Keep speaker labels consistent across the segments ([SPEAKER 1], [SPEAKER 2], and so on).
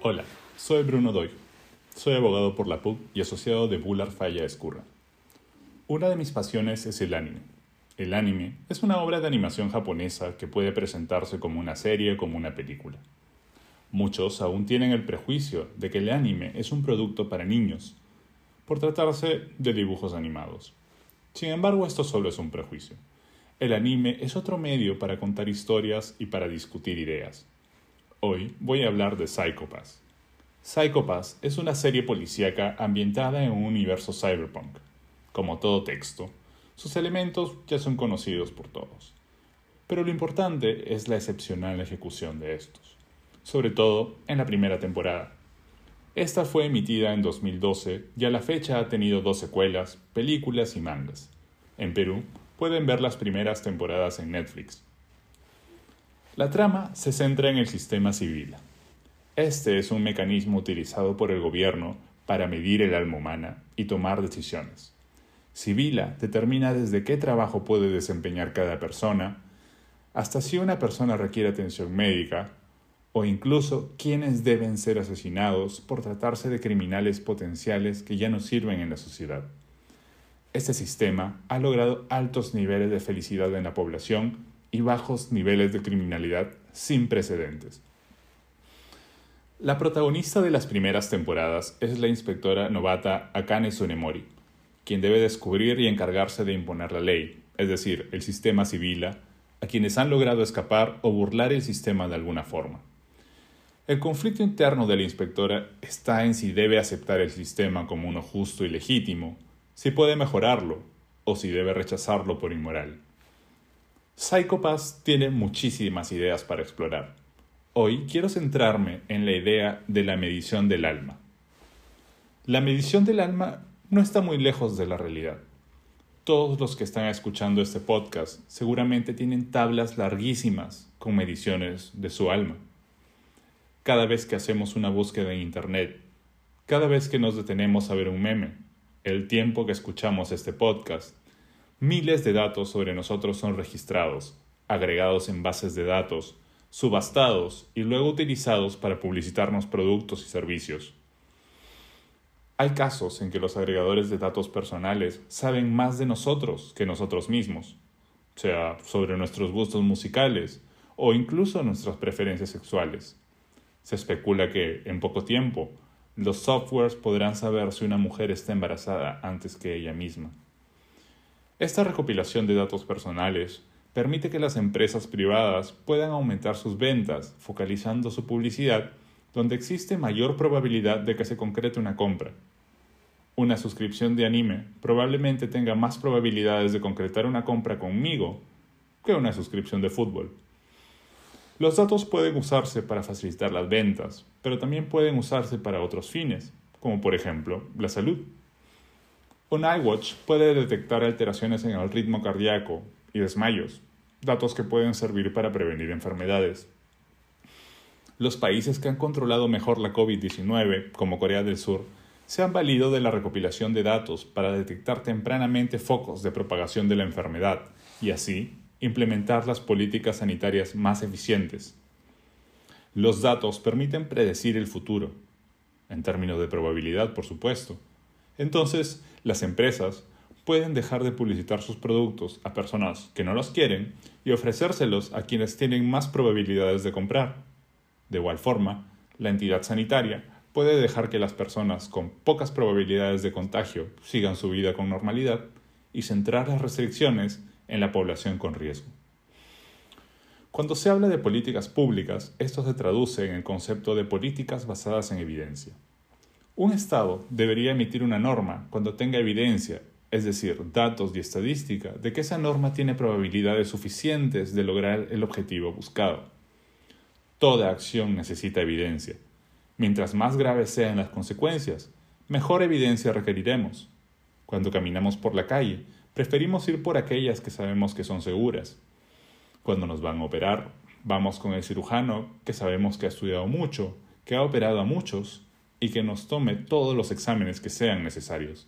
[SPEAKER 1] Hola, soy Bruno Doy. Soy abogado por la PUC y asociado de Bular Falla Escurra. Una de mis pasiones es el anime. El anime es una obra de animación japonesa que puede presentarse como una serie o como una película. Muchos aún tienen el prejuicio de que el anime es un producto para niños, por tratarse de dibujos animados. Sin embargo, esto solo es un prejuicio. El anime es otro medio para contar historias y para discutir ideas. Hoy voy a hablar de Psycho Pass. Psycho Pass es una serie policíaca ambientada en un universo cyberpunk. Como todo texto, sus elementos ya son conocidos por todos. Pero lo importante es la excepcional ejecución de estos, sobre todo en la primera temporada. Esta fue emitida en 2012 y a la fecha ha tenido dos secuelas, películas y mangas. En Perú pueden ver las primeras temporadas en Netflix. La trama se centra en el sistema civil. Este es un mecanismo utilizado por el gobierno para medir el alma humana y tomar decisiones. Civila determina desde qué trabajo puede desempeñar cada persona, hasta si una persona requiere atención médica, o incluso quiénes deben ser asesinados por tratarse de criminales potenciales que ya no sirven en la sociedad. Este sistema ha logrado altos niveles de felicidad en la población y bajos niveles de criminalidad sin precedentes. La protagonista de las primeras temporadas es la inspectora novata Akane Sunemori, quien debe descubrir y encargarse de imponer la ley, es decir, el sistema civil, a quienes han logrado escapar o burlar el sistema de alguna forma. El conflicto interno de la inspectora está en si debe aceptar el sistema como uno justo y legítimo, si puede mejorarlo o si debe rechazarlo por inmoral. Psychopath tiene muchísimas ideas para explorar. Hoy quiero centrarme en la idea de la medición del alma. La medición del alma no está muy lejos de la realidad. Todos los que están escuchando este podcast seguramente tienen tablas larguísimas con mediciones de su alma. Cada vez que hacemos una búsqueda en Internet, cada vez que nos detenemos a ver un meme, el tiempo que escuchamos este podcast, miles de datos sobre nosotros son registrados, agregados en bases de datos, subastados y luego utilizados para publicitarnos productos y servicios. Hay casos en que los agregadores de datos personales saben más de nosotros que nosotros mismos, sea sobre nuestros gustos musicales o incluso nuestras preferencias sexuales. Se especula que, en poco tiempo, los softwares podrán saber si una mujer está embarazada antes que ella misma. Esta recopilación de datos personales permite que las empresas privadas puedan aumentar sus ventas, focalizando su publicidad donde existe mayor probabilidad de que se concrete una compra. Una suscripción de anime probablemente tenga más probabilidades de concretar una compra conmigo que una suscripción de fútbol. Los datos pueden usarse para facilitar las ventas, pero también pueden usarse para otros fines, como por ejemplo la salud. Un iWatch puede detectar alteraciones en el ritmo cardíaco y desmayos, datos que pueden servir para prevenir enfermedades. Los países que han controlado mejor la COVID-19, como Corea del Sur, se han valido de la recopilación de datos para detectar tempranamente focos de propagación de la enfermedad y así implementar las políticas sanitarias más eficientes. Los datos permiten predecir el futuro, en términos de probabilidad, por supuesto. Entonces, las empresas pueden dejar de publicitar sus productos a personas que no los quieren y ofrecérselos a quienes tienen más probabilidades de comprar. De igual forma, la entidad sanitaria puede dejar que las personas con pocas probabilidades de contagio sigan su vida con normalidad y centrar las restricciones en la población con riesgo. Cuando se habla de políticas públicas, esto se traduce en el concepto de políticas basadas en evidencia. Un Estado debería emitir una norma cuando tenga evidencia, es decir, datos y estadística, de que esa norma tiene probabilidades suficientes de lograr el objetivo buscado. Toda acción necesita evidencia. Mientras más graves sean las consecuencias, mejor evidencia requeriremos. Cuando caminamos por la calle, preferimos ir por aquellas que sabemos que son seguras. Cuando nos van a operar, vamos con el cirujano que sabemos que ha estudiado mucho, que ha operado a muchos y que nos tome todos los exámenes que sean necesarios.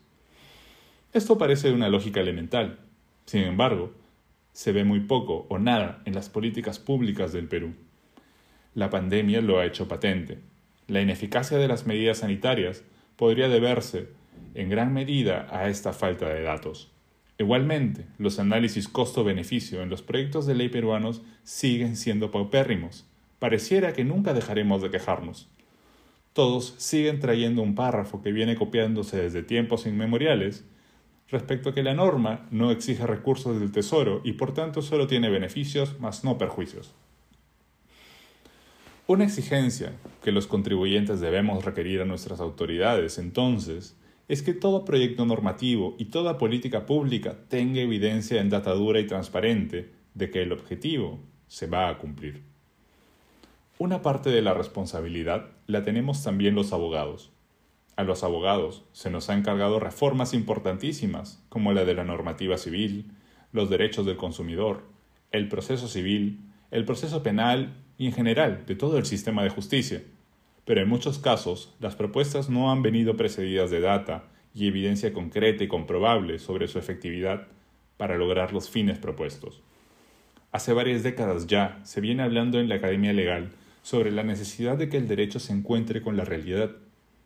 [SPEAKER 1] Esto parece una lógica elemental. Sin embargo, se ve muy poco o nada en las políticas públicas del Perú. La pandemia lo ha hecho patente. La ineficacia de las medidas sanitarias podría deberse en gran medida a esta falta de datos. Igualmente, los análisis costo-beneficio en los proyectos de ley peruanos siguen siendo paupérrimos. Pareciera que nunca dejaremos de quejarnos. Todos siguen trayendo un párrafo que viene copiándose desde tiempos inmemoriales respecto a que la norma no exige recursos del Tesoro y por tanto solo tiene beneficios más no perjuicios. Una exigencia que los contribuyentes debemos requerir a nuestras autoridades, entonces, es que todo proyecto normativo y toda política pública tenga evidencia en data dura y transparente de que el objetivo se va a cumplir. Una parte de la responsabilidad la tenemos también los abogados. A los abogados se nos han encargado reformas importantísimas, como la de la normativa civil, los derechos del consumidor, el proceso civil, el proceso penal y en general de todo el sistema de justicia pero en muchos casos las propuestas no han venido precedidas de data y evidencia concreta y comprobable sobre su efectividad para lograr los fines propuestos. Hace varias décadas ya se viene hablando en la Academia Legal sobre la necesidad de que el derecho se encuentre con la realidad.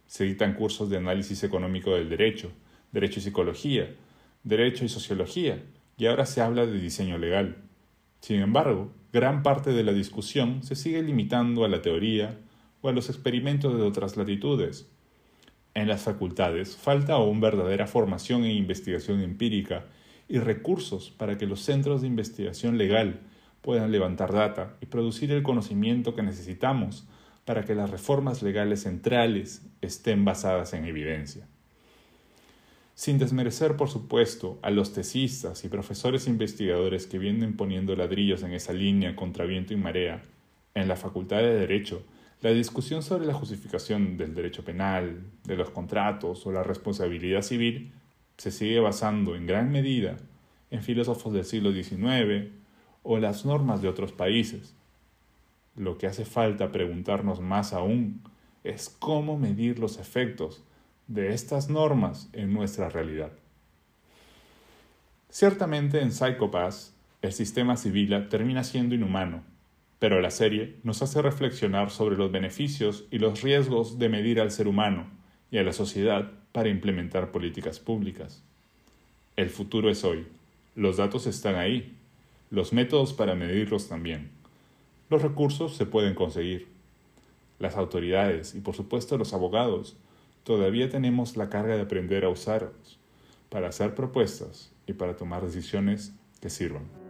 [SPEAKER 1] Se dictan cursos de análisis económico del derecho, derecho y psicología, derecho y sociología, y ahora se habla de diseño legal. Sin embargo, gran parte de la discusión se sigue limitando a la teoría, o a los experimentos de otras latitudes. En las facultades falta aún verdadera formación e investigación empírica y recursos para que los centros de investigación legal puedan levantar data y producir el conocimiento que necesitamos para que las reformas legales centrales estén basadas en evidencia. Sin desmerecer, por supuesto, a los tesistas y profesores investigadores que vienen poniendo ladrillos en esa línea contra viento y marea, en la Facultad de Derecho la discusión sobre la justificación del derecho penal, de los contratos o la responsabilidad civil se sigue basando en gran medida en filósofos del siglo XIX o las normas de otros países. Lo que hace falta preguntarnos más aún es cómo medir los efectos de estas normas en nuestra realidad. Ciertamente en Psychopath el sistema civil termina siendo inhumano pero la serie nos hace reflexionar sobre los beneficios y los riesgos de medir al ser humano y a la sociedad para implementar políticas públicas. El futuro es hoy. Los datos están ahí. Los métodos para medirlos también. Los recursos se pueden conseguir. Las autoridades y por supuesto los abogados todavía tenemos la carga de aprender a usarlos para hacer propuestas y para tomar decisiones que sirvan.